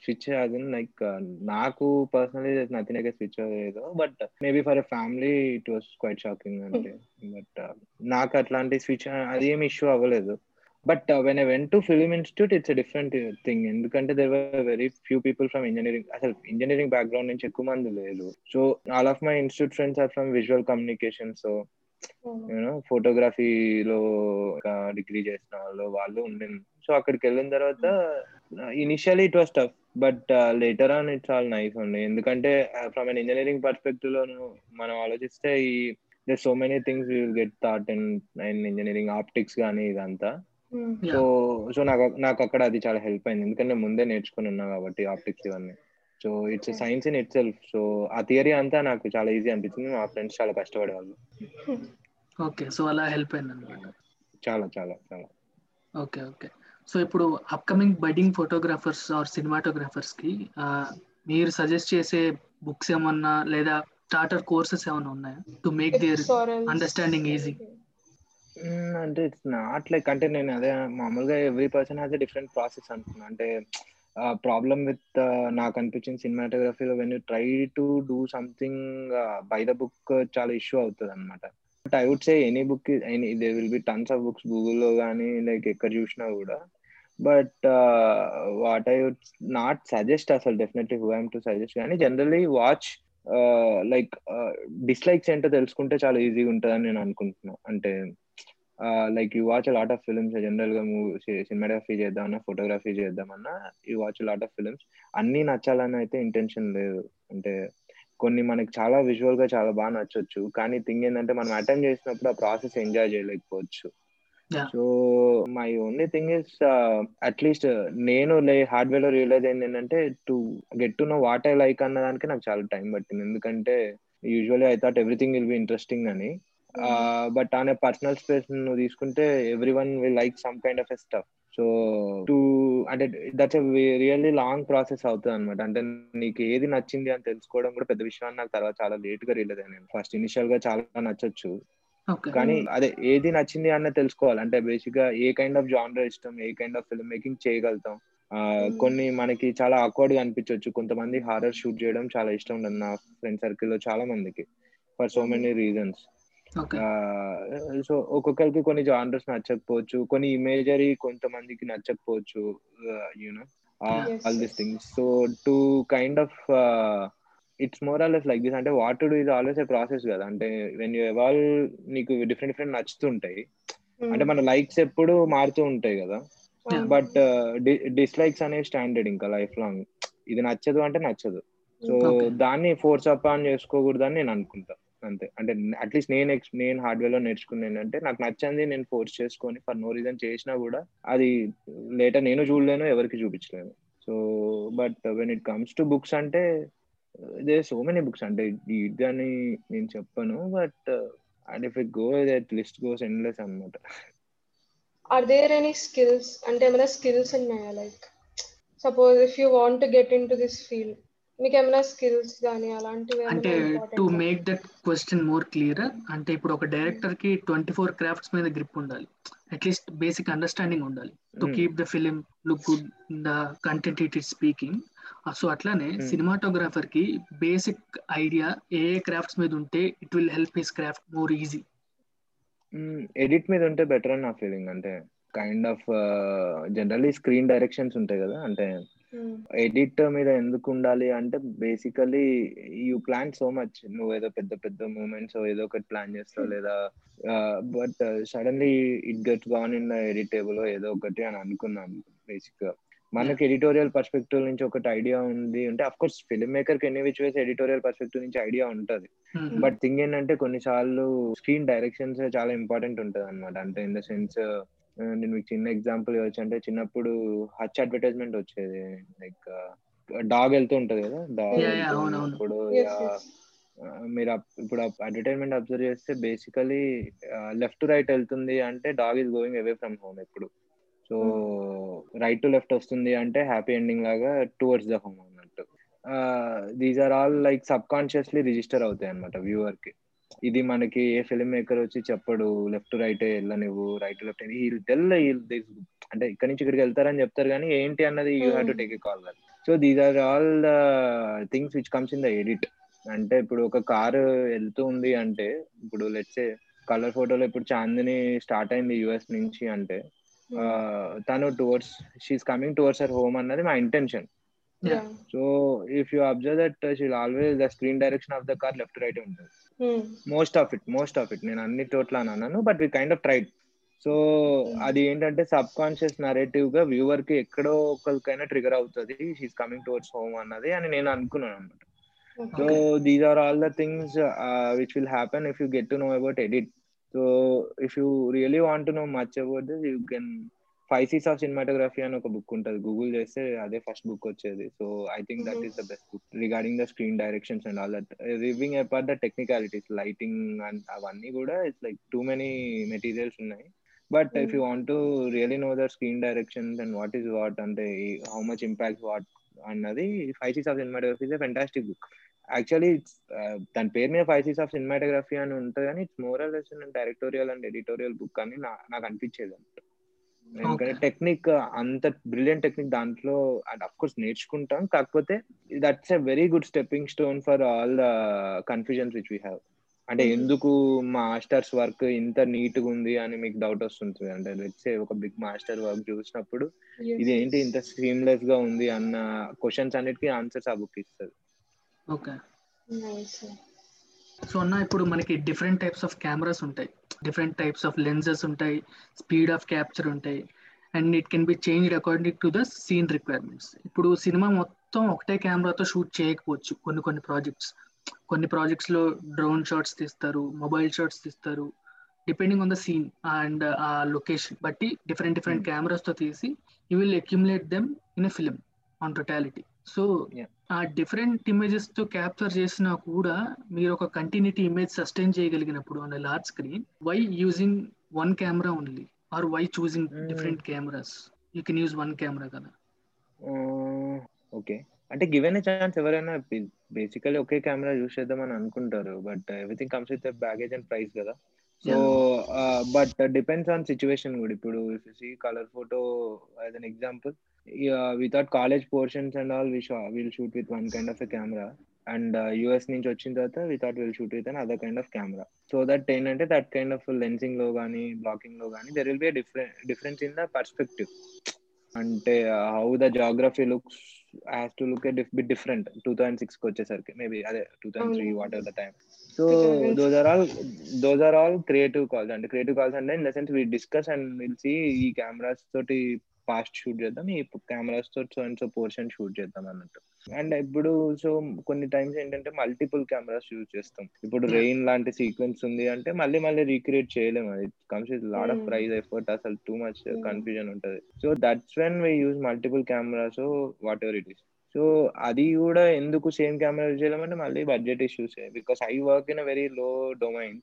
[SPEAKER 4] switch అది like నాకు personally nothing like switch లేదు but maybe for a family it was quite shocking అంటే. But నాకు అట్లాంటి switch అది ఏమి ఇష్యూ అవ్వలేదు. But when I went to film institute it's different thing ఎందుకంటే there were very few people from engineering అసలు engineering background నుంచి ఎక్కువ మంది లేదు so all of my institute friends are from visual communication so you know ఫోటోగ్రఫీలో degree చేసిన వాళ్ళు వాళ్ళు ఉండింది. సో అక్కడికి వెళ్ళిన తర్వాత initially it was tough but later on it's all nice ఉండే ఎందుకంటే ఫ్రమ్ అన్ ఇంజనీరింగ్ పర్స్పెక్టివ్లో మనం ఆలోచిస్తే ఈ there so many things will get thought in and engineering optics కానీ ఇదంతా. సో సో నాకు నాకు అక్కడ అది చాలా హెల్ప్ అయింది. ఎందుకంటే ముందే నేర్చుకుని ఉన్నా కాబట్టి ఆప్టిక్స్ ఇవన్నీ. So it's science in itself so ఆ థియరీ అంతా నాకు చాలా ఈజీ అనిపించింది. మా ఫ్రెండ్స్ చాలా కష్టపడేవాళ్ళు.
[SPEAKER 2] ఓకే సో అలా హెల్ప్ అయింది అనమాట
[SPEAKER 4] చాలా చాలా చాలా.
[SPEAKER 2] ఓకే ఓకే సో ఇప్పుడు అప్కమింగ్ బడ్డింగ్ ఫోటోగ్రాఫర్స్ ఆర్ సినిమాటోగ్రాఫర్స్కి మీరు సజెస్ట్ చేసే బుక్స్ ఏమన్నా లేదా స్టార్టర్ కోర్సెస్ ఏమైనా ఉన్నాయా? To make their understanding easy
[SPEAKER 4] అంటే ఇట్స్ నాట్ లైక్ అంటే నేను అదే మామూలుగా every person has a different process అంటున్నా. అంటే ప్రాబ్లమ్ విత్ నాకు అనిపించింది సినిమాటోగ్రఫీలో when you try to do something by the book చాలా ఇష్యూ అవుతుంది అనమాట but I would say any book any they will be tons of books గూగుల్లో కానీ like ఎక్కడ చూసినా కూడా. But what I would not suggest అసలు definitely who I'm to suggest కానీ జనరలీ వాచ్ లైక్ డిస్లైక్స్ ఏంటో తెలుసుకుంటే చాలా ఈజీగా ఉంటుందని నేను అనుకుంటున్నాను అంటే like you watch lot of films జనరల్గా మూవీ సినిమాటోగ్రఫీ చేద్దామన్నా ఫోటోగ్రఫీ చేద్దామన్నా you watch lot of films అన్ని నచ్చాలని అయితే ఇంటెన్షన్ లేదు. అంటే కొన్ని మనకి చాలా విజువల్గా చాలా బాగా నచ్చొచ్చు. కానీ థింగ్ ఏంటంటే మనం అటెండ్ చేసినప్పుడు ఆ ప్రాసెస్ ఎంజాయ్ చేయలేకపోవచ్చు. So my only thing is at least నేను హార్డ్వేర్లో రియలైజ్ అయింది ఏంటంటే to get to know what I like అన్న దానికి నాకు చాలా టైం పట్టింది. ఎందుకంటే usually I thought everything will be interesting అని. బట్ ఆన్ పర్సనల్ స్పేస్ నువ్వు తీసుకుంటే everyone will like some kind of a stuff so to అంటే దట్స్ రియల్లీ లాంగ్ ప్రాసెస్ అవుతుంది అనమాట అంటే నీకు ఏది నచ్చింది అని తెలుసుకోవడం కూడా పెద్ద విషయం నాకు తర్వాత చాలా లేట్గా రియలైజ్ అయ్యాను ఫస్ట్ ఇనిషియల్గా చాలా నచ్చొచ్చు. కానీ అదే ఏది నచ్చింది అన్న తెలుసుకోవాలి. అంటే బేసిక్గా ఏ కైండ్ ఆఫ్ జానర్ ఇష్టం ఏ కైండ్ ఆఫ్ ఫిల్మ్ మేకింగ్ చేయగలుగుతాం. కొన్ని మనకి చాలా ఆక్వర్డ్గా అనిపించవచ్చు కొంతమంది హారర్ షూట్ చేయడం చాలా ఇష్టం ఉండదు. నా ఫ్రెండ్ సర్కిల్లో చాలా మందికి. For so many reasons so ఒక్కొక్కరికి కొన్ని జానర్స్ నచ్చకపోవచ్చు కొన్ని ఇమేజరీ కొంతమందికి నచ్చకపోవచ్చు you know all this things so to kind of it's more or less like this అంటే what to do is always a process కదా. అంటే వెన్ యూ ఎవాల్వ్ నీకు డిఫరెంట్ డిఫరెంట్ నచ్చుతుంటాయి. అంటే మన లైక్స్ ఎప్పుడు మారుతూ ఉంటాయి కదా. బట్ డిస్లైక్స్ అనేవి స్టాండర్డ్ ఇంకా లైఫ్ లాంగ్ ఇది నచ్చదు అంటే నచ్చదు. సో దాన్ని ఫోర్స్ అప్ ఆన్ చేసుకోకూడదని నేను అనుకుంటా. అంతే. అంటే అట్లీస్ట్ నేను నేను హార్డ్వేర్లో నేర్చుకున్నాను అంటే నాకు నచ్చింది నేను ఫోర్స్ చేసుకొని ఫర్ నో రీజన్ చేసినా కూడా అది లేటర్ నేను చూడలేను ఎవరికి చూపించలేను. So but when it comes to books అంటే దే సో మెనీ బుక్స్ అంటే ఇది అని నేను చెప్పను but and if it go that list goes endless అనమాట
[SPEAKER 3] ఆర్ దేర్ ఎనీ స్కిల్స్ అంటే ఏమైనా స్కిల్స్ ఉన్నాయా like suppose if you want get into this field మీకు ఏమైనా స్కిల్స్ కానీ అలాంటివి
[SPEAKER 2] అంటే to make that question more clear అంటే ఇప్పుడు ఒక డైరెక్టర్కి ట్వంటీ ఫోర్ క్రాఫ్ట్స్ మీద గ్రిప్ ఉండాలి. అట్లీస్ట్ బేసిక్ అండర్స్టాండింగ్ ఉండాలి. To keep the film look good the content it is speaking so అట్లానే సినిమాటోగ్రాఫర్కి బేసిక్ ఐడియా ఏ ఏ క్రాఫ్ట్స్ మీద ఉంటే it will help his craft more easy
[SPEAKER 4] edit మీద ఉంటే బెటర్ అని నా ఫీలింగ్ అంటే kind of generally screen directions ఉంటాయి కదా. అంటే ఎడిట్ మీద ఎందుకు ఉండాలి అంటే basically you plan so much నువ్వు ఏదో పెద్ద పెద్ద మూమెంట్స్ ఏదో ఒకటి ప్లాన్ చేస్తావు లేదా but suddenly it gets gone in edit table ఏదో ఒకటి అని అనుకున్నాను బేసిక్గా మనకి ఎడిటోరియల్ పర్స్పెక్టివ్ నుంచి ఒకటి ఐడియా ఉంది అంటే అఫ్ కోర్స్ ఫిల్మ్ మేకర్కి ఎన్ని విచ్ వేస్ ఎడిటోరియల్ పర్స్పెక్టివ్ నుంచి ఐడియా ఉంటది. బట్ థింగ్ ఏంటంటే కొన్నిసార్లు స్క్రీన్ డైరెక్షన్స్ చాలా ఇంపార్టెంట్ ఉంటది అనమాట అంటే ఇన్ ద సెన్స్ నేను మీకు చిన్న ఎగ్జాంపుల్ ఇవ్వచ్చు. అంటే చిన్నప్పుడు హచ్ అడ్వర్టైజ్మెంట్ వచ్చేది. లైక్ డాగ్ వెళ్తూ ఉంటది కదా? డాగ్
[SPEAKER 2] Yeah, yeah, అవునవును.
[SPEAKER 4] ఇప్పుడు మీరు ఇప్పుడు అడ్వర్టైజ్మెంట్ అబ్జర్వ్ చేస్తే బేసికలీ లెఫ్ట్ రైట్ వెళ్తుంది అంటే dog is going away from home ఎప్పుడు. సో రైట్ టు లెఫ్ట్ వస్తుంది అంటే హ్యాపీ ఎండింగ్ లాగా టువర్డ్స్ ద హోమ్ అన్నట్టు. These are all like subconsciously register అవుతాయి అనమాట వ్యూవర్కి. ఇది మనకి ఏ ఫిల్మ్ మేకర్ వచ్చి చెప్పడు లెఫ్ట్ రైట్ వెళ్ళనివ్వు రైట్ లెఫ్ట్ తెల్ల అంటే ఇక్కడ నుంచి ఇక్కడికి వెళ్తారని చెప్తారు కానీ ఏంటి అన్నది you have to take a call so these are all the things which comes in the edit అంటే ఇప్పుడు ఒక కారు వెళ్తూ ఉంది అంటే ఇప్పుడు లెట్సే కలర్ ఫోటోలో ఇప్పుడు చాందిని స్టార్ట్ అయింది యుఎస్ నుంచి అంటే ఆ, తను towards she's coming towards her home అన్నది మా intention
[SPEAKER 3] Yeah.
[SPEAKER 4] So if you observe that she'll always the screen direction of the car left right ఉంటుంది. Most of it most of it నేను అన్ని చోట్ల అన్నాను but we kind of tried so అది ఏంటంటే subconscious నరేటివ్గా వ్యూవర్కి ఎక్కడో ఒకరికైనా ట్రిగర్ అవుతుంది. షీఈస్ కమింగ్ టువర్డ్స్ హోమ్ అన్నది అని నేను అనుకున్నాను అనమాట so. These are all the things which will happen if you get to know about edit so if you really want to know much about this you can spices of cinematography అని ఒక book ఉంటుంది. Google చేస్తే అదే first book వచ్చేది. So I think
[SPEAKER 3] that
[SPEAKER 4] is the best book regarding the screen directions and all that riving apart the technicalities lighting and అవన్నీ కూడా it's like too many materials ఉన్నాయి. But if you want to really know the screen directions and what is what అంటే how much impact what అన్నది five Cs of cinematography is fantastic book actually దాని పేరు మీద five Cs of cinematography అని ఉంటుంది కానీ it's moral directorial and editorial book అని నా- నాకు అనిపించేది అంటే ఎందుకంటే టెక్నిక్ అంత బ్రిలియంట్ టెక్నిక్ దాంట్లో అండ్ అఫ్ కోర్స్ నేర్చుకుంటాం కాకపోతే that's a very good stepping stone for all the confusions which we have అంటే
[SPEAKER 3] Mhm.
[SPEAKER 4] ఎందుకు మాస్టర్స్ వర్క్ ఇంత నీట్గా ఉంది అని మీకు డౌట్ వస్తుంటుంది అంటే లెట్స్ ఒక బిగ్ మాస్టర్ వర్క్ చూసినప్పుడు ఇది ఏంటి. ఇంత సీమ్లెస్గా ఉంది అన్న క్వశ్చన్స్ అన్నిటికీ ఆన్సర్స్ ఆ బుక్ ఇస్తుంది
[SPEAKER 2] ఓకే. సో అన్న ఇప్పుడు మనకి డిఫరెంట్ టైప్స్ ఆఫ్ కెమెరాస్ ఉంటాయి. డిఫరెంట్ టైప్స్ ఆఫ్ లెన్సెస్ ఉంటాయి. స్పీడ్ ఆఫ్ క్యాప్చర్ ఉంటాయి. And it can be changed according to the scene requirements ఇప్పుడు సినిమా మొత్తం ఒకటే కెమెరాతో షూట్ చేయకపోవచ్చు. కొన్ని కొన్ని ప్రాజెక్ట్స్ కొన్ని ప్రాజెక్ట్స్లో డ్రోన్ షాట్స్ తీస్తారు మొబైల్ షాట్స్ తీస్తారు. Depending on the scene and ఆ లొకేషన్ బట్టి డిఫరెంట్ డిఫరెంట్ కెమెరాస్తో తీసి you will accumulate them in a film on totality
[SPEAKER 4] so.
[SPEAKER 2] ఆ డిఫరెంట్ ఇమేజెస్తో క్యాప్చర్ చేసినా కూడా మీరు ఒక continuity image sustain చేయగలిగినప్పుడు on large screen why using one camera only or why
[SPEAKER 4] choosing.
[SPEAKER 2] Different cameras you can use one camera కదా.
[SPEAKER 4] Okay అంటే given chance ఎవరైనా basically ఒకే కెమెరా యూస్ చేద్దామని అనుకుంటారు but everything comes with baggage and price కదా. So but depends on situation కూడా. ఇప్పుడు see colour photo as an example without college portions and all will shoot with one kind of a camera and US నుంచి వచ్చిన తర్వాత without will shoot with an other kind of camera so that ఏంటంటే that kind of లెన్సింగ్లో కానీ బ్లాకింగ్లో కానీ there will be different difference in the perspective అంటే how the geography looks has to look bit different two thousand సిక్స్కి వచ్చేసరికి maybe అదే two thousand three what ever the so
[SPEAKER 3] 2006.
[SPEAKER 4] Those are all those are all creative calls అంటే creative calls అంటే in the sense we discuss and will see ఈ cameras తోటి past shoot చేద్దాం ఈ cameras తోటి so and so portion shoot చేద్దాం అన్నట్టు and ఇప్పుడు సో కొన్ని టైమ్స్ ఏంటంటే మల్టిపుల్ కెమెరాస్ యూజ్ చేస్తాం ఇప్పుడు. రెయిన్ లాంటి సీక్వెన్స్ ఉంది అంటే మళ్ళీ మళ్ళీ రీక్రియేట్ చేయలేము అది comes with lot of
[SPEAKER 3] Hmm.
[SPEAKER 4] Price effort అసలు టూ మచ్
[SPEAKER 3] Hmm.
[SPEAKER 4] కన్ఫ్యూజన్ ఉంటది so that's when we use multiple cameras what ever it is so కూడా ఎందుకు సేమ్ కెమెరా యూజ్ చేయలేమంటే మళ్ళీ budget issues because I work in very low
[SPEAKER 3] domain.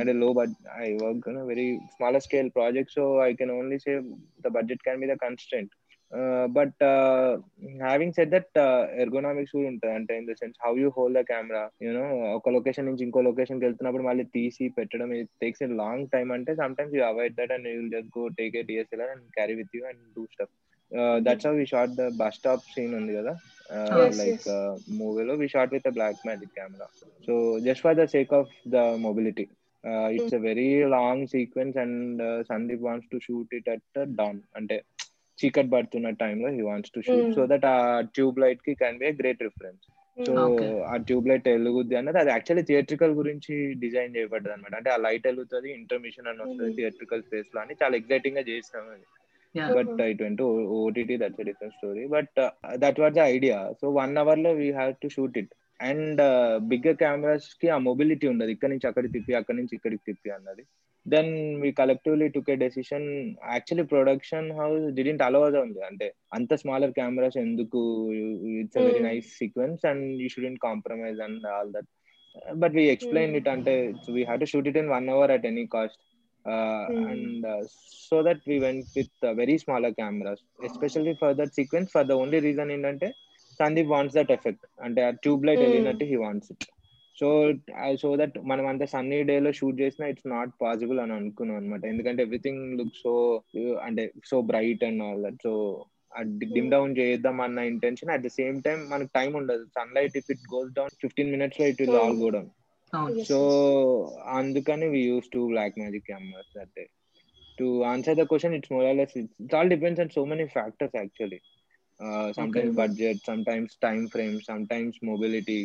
[SPEAKER 4] అంటే low budget i work on a very smaller scale project so i can only say the budget can be the constraint. Uh, but uh, having said that uh, ergonomics కూడా ఉంటుంది అంటే in the sense how you hold the camera you know ఒక location నుంచి ఇంకో లొకేషన్కి వెళ్తున్నప్పుడు మళ్ళీ తీసి పెట్టడం it takes a long time అంటే sometimes you avoid that and you just go take a DSLR and carry with you and do stuff that's how we shot the bus stop scene ఉంది కదా? Like. మూవీలో we shot with Blackmagic camera so just for the sake of the mobility uh, it's a very long sequence and uh, Sandeep wants to shoot it at uh, dawn. అంటే చీకట్ పడుతున్న టైంలో he wants to shoot
[SPEAKER 3] Mm.
[SPEAKER 4] So that ఆ tube లైట్కి can be a great reference so
[SPEAKER 2] Okay.
[SPEAKER 4] ఆ tube light వెలుగుద్ది అన్నది అది actually theatrical గురించి డిజైన్ చేయబడ్డది అనమాట అంటే ఆ లైట్ వెలుగుతుంది ఇంటర్మిషన్ అని వస్తుంది. థియేట్రికల్ స్పేస్లో అని చాలా ఎక్సైటింగ్గా చేసినాం అది.
[SPEAKER 2] Yeah.
[SPEAKER 4] But it went OTT that's different story but that was the idea so one అవర్లో we have to shoot it and bigger కెమెరాస్కి ఆ మొబిలిటీ ఉండదు. ఇక్కడ నుంచి అక్కడికి తిప్పి అక్కడి నుంచి ఇక్కడికి తిప్పి అన్నది. Then we collectively took a decision actually production house didn't allow ఉంది అంటే అంత స్మాలర్ కెమెరాస్ ఎందుకు? It's
[SPEAKER 3] a
[SPEAKER 4] very. Nice sequence and you shouldn't compromise and all that but we
[SPEAKER 3] explain.
[SPEAKER 4] It అంటే we have to shoot it in one hour at any cost
[SPEAKER 3] Hmm.
[SPEAKER 4] and uh, so that we went with uh, very smaller cameras especially for that sequence for the only reason ఏంటంటే Sandeep wants that effect అంటే ఆ tube light
[SPEAKER 3] Hmm.
[SPEAKER 4] వెళ్ళినట్టు he wants it so so that మనం అంత sunny day లో shoot చేసినా it's not possible అని అనుకున్నాం అనమాట ఎందుకంటే ఎవ్రీథింగ్ లుక్ సో అంటే so bright and all that so
[SPEAKER 3] dim.
[SPEAKER 4] Down చేద్దాం అన్న intention at the same time మనకు టైం ఉండదు sunlight if it goes down fifteen మినిట్స్లో it will
[SPEAKER 3] all.
[SPEAKER 4] Go down
[SPEAKER 2] అవును
[SPEAKER 3] Yes,
[SPEAKER 4] సో
[SPEAKER 3] yes.
[SPEAKER 4] అందుకని we use to Blackmagic cameras that day to answer the question it's more less it's all depends on so many factors actually sometimes
[SPEAKER 3] Okay.
[SPEAKER 4] Budget sometimes time frame sometimes mobility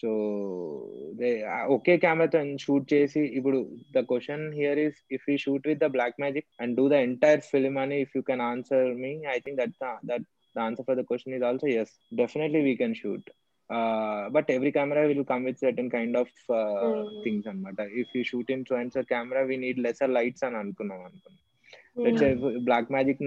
[SPEAKER 4] so they ఒకే కెమెరాతో shoot చేసి ఇప్పుడు the question here is if you shoot with the Blackmagic and do the entire film అని if you can answer me I think that that the answer for the question is also yes. Definitely we can shoot. Uh, but every camera will come with certain kind of uh,
[SPEAKER 3] Mm.
[SPEAKER 4] things anamata if you shoot in so and so camera we need lesser lights and అనుకున్నాం అనుకున్నాం
[SPEAKER 3] Hmm.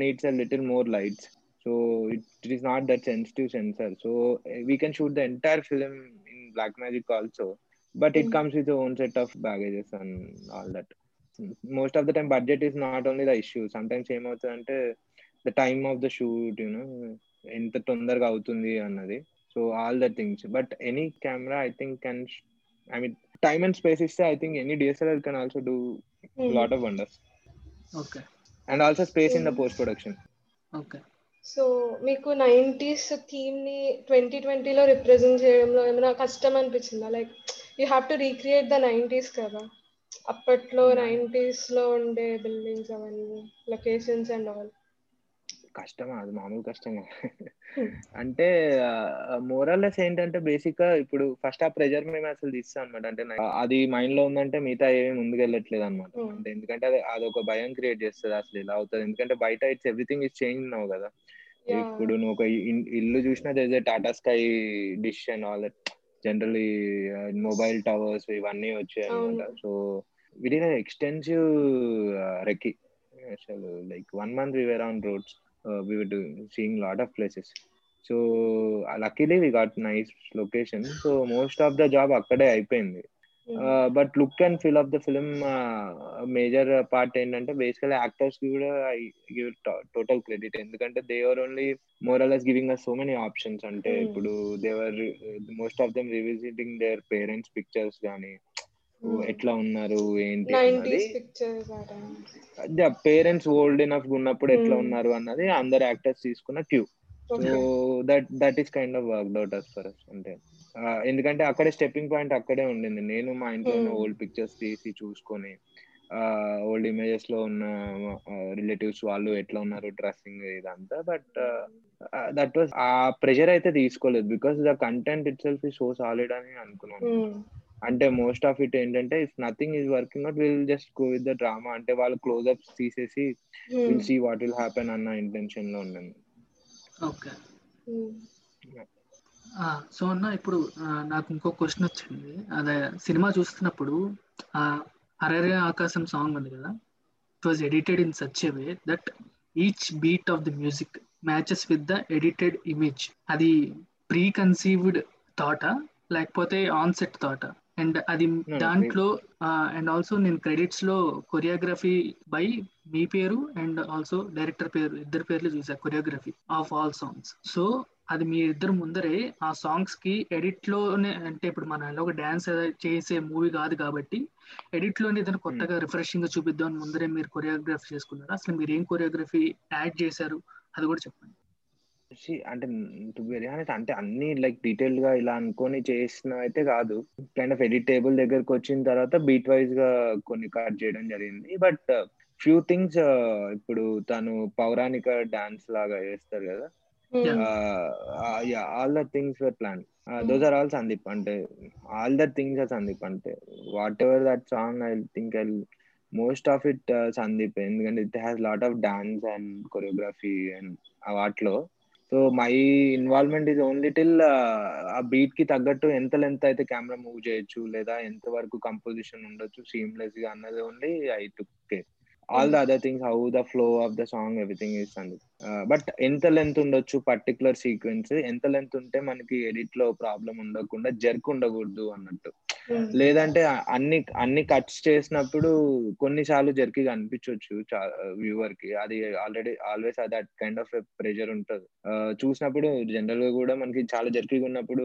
[SPEAKER 4] needs a little more lights so it, it is not that sensitive sensor so uh, we can shoot the entire film in black magic also but it
[SPEAKER 3] Mm.
[SPEAKER 4] comes with a own set of baggages and all that most of the time budget is not only the issue sometimes ఏమవుతుందంటే the time of the shoot you know ఎంత తొందరగా అవుతుంది అన్నది so all the things but any camera I think can I mean time and space ఇస్తే I think any DSLR can also do
[SPEAKER 3] Hmm.
[SPEAKER 4] Lot of
[SPEAKER 2] wonders
[SPEAKER 4] okay and also space in
[SPEAKER 3] the.
[SPEAKER 4] Post production
[SPEAKER 2] okay
[SPEAKER 3] so మీకు nineties థీమ్ని twenty ట్వంటీలో represent చేయడంలో ఏమైనా కష్టం అనిపించిందా? Like you have to recreate the nineties కదా. అప్పట్లో. నైంటీస్లో ఉండే బిల్డింగ్స్ అవన్నీ లొకేషన్స్ అండ్ ఆల్
[SPEAKER 4] కష్టమా? అది మామూలు కష్టమా. అంటే మోరల్లెస్ ఏంటంటే బేసిక్గా ఇప్పుడు ఫస్ట్ ఆ ప్రెజర్ మేము అసలు తీస్తాం అనమాట అంటే అది మైండ్లో ఉందంటే మిగతా ఏమీ ముందుకు వెళ్ళట్లేదు అనమాట. అంటే ఎందుకంటే అది అదొక భయం క్రియేట్ చేస్తుంది. అసలు ఇలా అవుతుంది. ఎందుకంటే బయట ఇట్స్ ఎవ్రీథింగ్ ఇస్ చేంజ్ నవ్వు కదా. ఇప్పుడు నువ్వు ఒక ఇల్లు చూసినా there's Tata Sky dish and all that generally mobile towers ఇవన్నీ వచ్చాయి అనమాట.
[SPEAKER 3] So
[SPEAKER 4] we did an extensive recce అసలు like one month we were on roads we were seeing lot of places so luckily we got nice location so most of the job అక్కడే అయిపోయింది. But look and feel of the film major part ఏంటంటే basically యాక్టర్స్కి కూడా I give total credit ఎందుకంటే they are only more or less giving us so many options అంటే
[SPEAKER 3] Hmm.
[SPEAKER 4] ఇప్పుడు they were most of them revisiting their parents pictures కానీ ఎట్లా ఉన్నారు ఏంటి అన్నది?
[SPEAKER 3] Nineties pictures
[SPEAKER 4] the parents old enough ఉన్నప్పుడు ఎట్లా
[SPEAKER 3] Hmm.
[SPEAKER 4] ఉన్నారు అన్నది అందరు యాక్టర్స్ తీసుకున్న cue so that that is kind of work out us for us అంటే ఎందుకంటే అక్కడే స్టెప్పింగ్ పాయింట్ అక్కడే ఉండింది. నేను మా ఇంట్లో ఉన్న
[SPEAKER 3] Hmm.
[SPEAKER 4] ఓల్డ్ పిక్చర్స్ తీసి చూసుకొని ఓల్డ్ ఇమేజెస్లో ఉన్న రిలేటివ్స్ వాళ్ళు ఎట్లా ఉన్నారు డ్రెస్సింగ్ ఇదంతా. But that was a pressure అయితే తీసుకోలేదు because the content itself so solid అని అనుకున్నాను. అంటే మోస్ట్ ఆఫ్ ఇట్ ఏంటంటే if nothing is working out will just go with the drama అంటే వాళ్ళు క్లోజ్అప్స్ తీసేసి will see what will happen అన్న ఇంటెన్షన్లో ఉన్నాను.
[SPEAKER 2] ఓకే సో అన్న ఇప్పుడు నాకు ఇంకో క్వశ్చన్ వచ్చింది. అదే సినిమా చూస్తున్నప్పుడు ఆ హరరే ఆకాశం సాంగ్ ఉంది కదా? It was edited in such a way that each beat of the music matches with the edited image అది ప్రీ కన్సీవ్డ్ థాటా లేకపోతే ఆన్ సెట్ థాటా అండ్ అది దాంట్లో అండ్ ఆల్సో నేను క్రెడిట్స్లో కొరియోగ్రఫీ బై మీ పేరు అండ్ ఆల్సో డైరెక్టర్ పేరు ఇద్దరు పేర్లు చూసా choreography of all songs so అది మీ ఇద్దరు ముందరే ఆ సాంగ్స్కి ఎడిట్లోనే అంటే ఇప్పుడు మన ఒక డాన్స్ చేసే మూవీ కాదు కాబట్టి ఎడిట్లోనే ఏదైనా కొత్తగా రిఫ్రెషింగ్గా చూపిద్దాం ముందరే మీరు కొరియోగ్రఫీ చేసుకున్నారు? అసలు మీరు ఏం కొరియోగ్రఫీ యాడ్ చేశారు? అది కూడా చెప్పండి.
[SPEAKER 4] అంటే టు వెరీ హానెస్ట్ అంటే అన్ని లైక్ డీటెయిల్డ్గా ఇలా అనుకొని చేసిన అయితే కాదు. కైండ్ ఆఫ్ ఎడిట్ టేబుల్ దగ్గరకు వచ్చిన తర్వాత బీట్ వైజ్గా కొన్ని కట్ చేయడం జరిగింది. బట్ ఫ్యూ థింగ్స్ ఇప్పుడు తను పౌరాణిక డాన్స్ లాగా చేస్తారు కదా. All the things were plan those are all Sandeep అంటే all the things are Sandeep అంటే whatever that song I think I most of it Sandeep ఎందుకంటే it has lot of dance and choreography and వాటిలో. So my involvement is only till ఆ బీట్కి తగ్గట్టు ఎంత length అయితే camera move చేయొచ్చు లేదా ఎంత వరకు కంపోజిషన్ ఉండొచ్చు సీమ్లెస్గా అన్నది only I took. All the other things how the flow of the song everything is అండి బట్ ఎంత లెంత్ ఉండొచ్చు పర్టికులర్ సీక్వెన్స్ ఎంత లెంత్ ఉంటే మనకి ఎడిట్లో ప్రాబ్లం ఉండకుండా జర్క్ ఉండకూడదు అన్నట్టు. లేదంటే అ- అన్ని అన్ని కట్స్ చేసినప్పుడు కొన్నిసార్లు జర్కిగా అనిపించవచ్చు వ్యూవర్కి. అది already always that kind of pressure ఉంటుంది. చూసినప్పుడు జనరల్గా కూడా మనకి చాలా జర్కిగా ఉన్నప్పుడు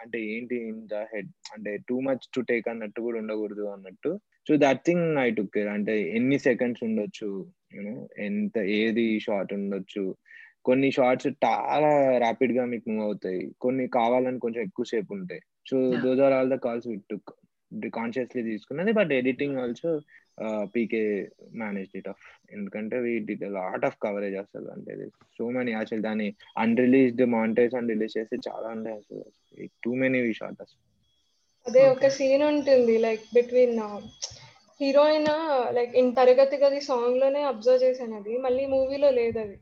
[SPEAKER 4] అంటే ఏంటి ఇంత హెడ్ అంటే టూ మచ్ టు టేక్ అన్నట్టు కూడా ఉండకూడదు అన్నట్టు. So that thing I took care అంటే ఎన్ని సెకండ్స్ ఉండొచ్చు యూనో ఎంత ఏది షార్ట్ ఉండొచ్చు. కొన్ని షార్ట్స్ చాలా ర్యాపిడ్గా మీకు మూవ్ అవుతాయి. కొన్ని కావాలని కొంచెం ఎక్కువ సేపు ఉంటాయి.
[SPEAKER 2] So.
[SPEAKER 4] Those are all the calls with took consciously తీసుకున్నది but editing also PK manage it off ఎందుకంటే we did lot of coverage అసలు అంటే సో మెనీ అసలు దాన్ని అన్రిలీజ్డ్ మాంటేజ్ అని రిలీజ్ చేస్తే చాలా ఉంటాయి అసలు టూ మెనీ షార్ట్ అసలు.
[SPEAKER 3] అదే ఒక సీన్ ఉంటుంది like between heroine like in తరగతి గది సాంగ్లోనే అబ్జర్వ్ చేశాను అది. మళ్ళీ మూవీలో లేదు అది.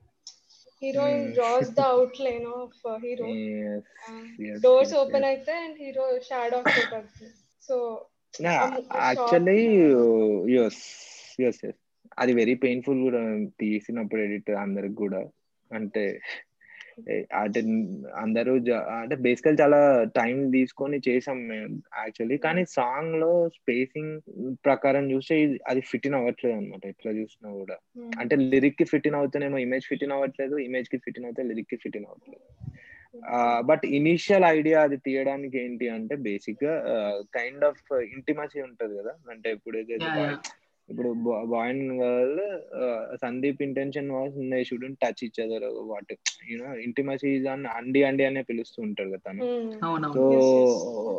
[SPEAKER 3] Heroine. Draws
[SPEAKER 4] the outline
[SPEAKER 3] of
[SPEAKER 4] hero
[SPEAKER 3] doors
[SPEAKER 4] open.
[SPEAKER 3] అయితే అండ్ హీరో షాడో పడుతుంది so
[SPEAKER 4] actually yes yes yes అది వెరీ పెయిన్ఫుల్ కూడా తీసినప్పుడు ఎడిట్ అందరికి కూడా. అంటే అంటే అందరూ అంటే బేసికల్ చాలా టైం తీసుకొని చేసాం మేము యాక్చువల్లీ కానీ సాంగ్లో స్పేసింగ్ ప్రకారం చూస్తే అది ఫిట్ ఇన్ అవ్వట్లేదు అనమాట ఎట్లా చూసినా కూడా. అంటే లిరిక్కి ఫిట్ ఇన్ అవుతేనేమో ఇమేజ్ ఫిట్ ఇన్ అవ్వట్లేదు ఇమేజ్కి ఫిట్ ఇన్ అవుతే లిరిక్కి ఫిట్ ఇన్ అవ్వట్లేదు. బట్ ఇనిషియల్ ఐడియా అది తీయడానికి ఏంటి అంటే బేసిక్గా కైండ్ ఆఫ్ ఇంటిమసీ ఉంటది కదా. అంటే
[SPEAKER 2] yeah.
[SPEAKER 4] ఇప్పుడు boy and girl Sandeep intention was they shouldn't touch each other what you know intimacy అని అండి అండి అనే పిలుస్తూ ఉంటారు కదా తను.
[SPEAKER 2] So
[SPEAKER 3] yes.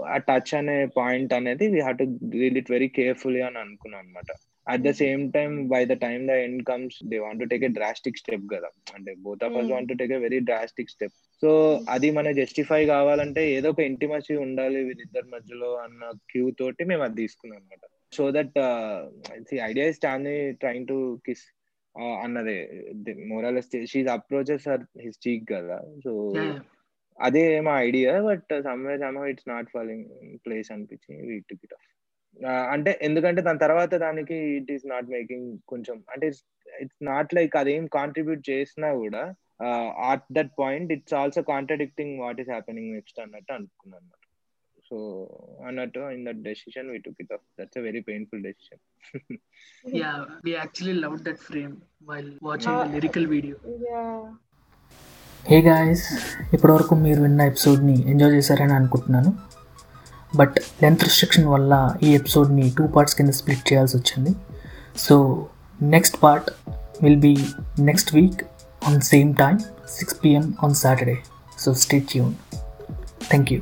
[SPEAKER 4] ఆ టచ్ అనే పాయింట్ అనేది we have to deal it very carefully అని అనుకున్నాను అనమాట at the same time by the time the end comes they want to take a drastic step కదా. అంటే both of us
[SPEAKER 3] Hmm.
[SPEAKER 4] Want to take a very drastic step so అది మన justify కావాలంటే ఏదో ఒక ఇంటిమసీ ఉండాలి వీళ్ళిద్దరి మధ్యలో అన్న క్యూ తోటి మేము అది తీసుకున్నాం అనమాట so that idea is Stanley trying to kiss అన్నదే. Moral she's approaches or his cheek కదా. సో. అదే మా idea but somewhere some it's not falling place అనిపించి వీ టుక్ ఇట్ ఆఫ్ అంటే ఎందుకంటే దాని తర్వాత దానికి ఇట్ ఈస్ నాట్ మేకింగ్ కొంచెం అంటే ఇట్స్ నాట్ లైక్ అదేం కాంట్రిబ్యూట్ చేసినా కూడా at that point it's also contradicting what is happening next అన్నట్టు అనుకున్నాను సో అన్నట్టు in that decision we took it of that's a very painful decision
[SPEAKER 2] Yeah, we actually loved that frame while watching the
[SPEAKER 3] Uh,
[SPEAKER 2] lyrical video.
[SPEAKER 3] Yeah
[SPEAKER 1] hey guys ఇప్పటివరకు మీరు విన్న ఎపిసోడ్ని enjoy చేశారని అనుకుంటున్నాను. But length restriction వల్ల ఈ ఎపిసోడ్ని two parts కింద స్ప్లిట్ చేయాల్సి వచ్చింది. So next part will be next week on same time six PM on Saturday so stay tune thank you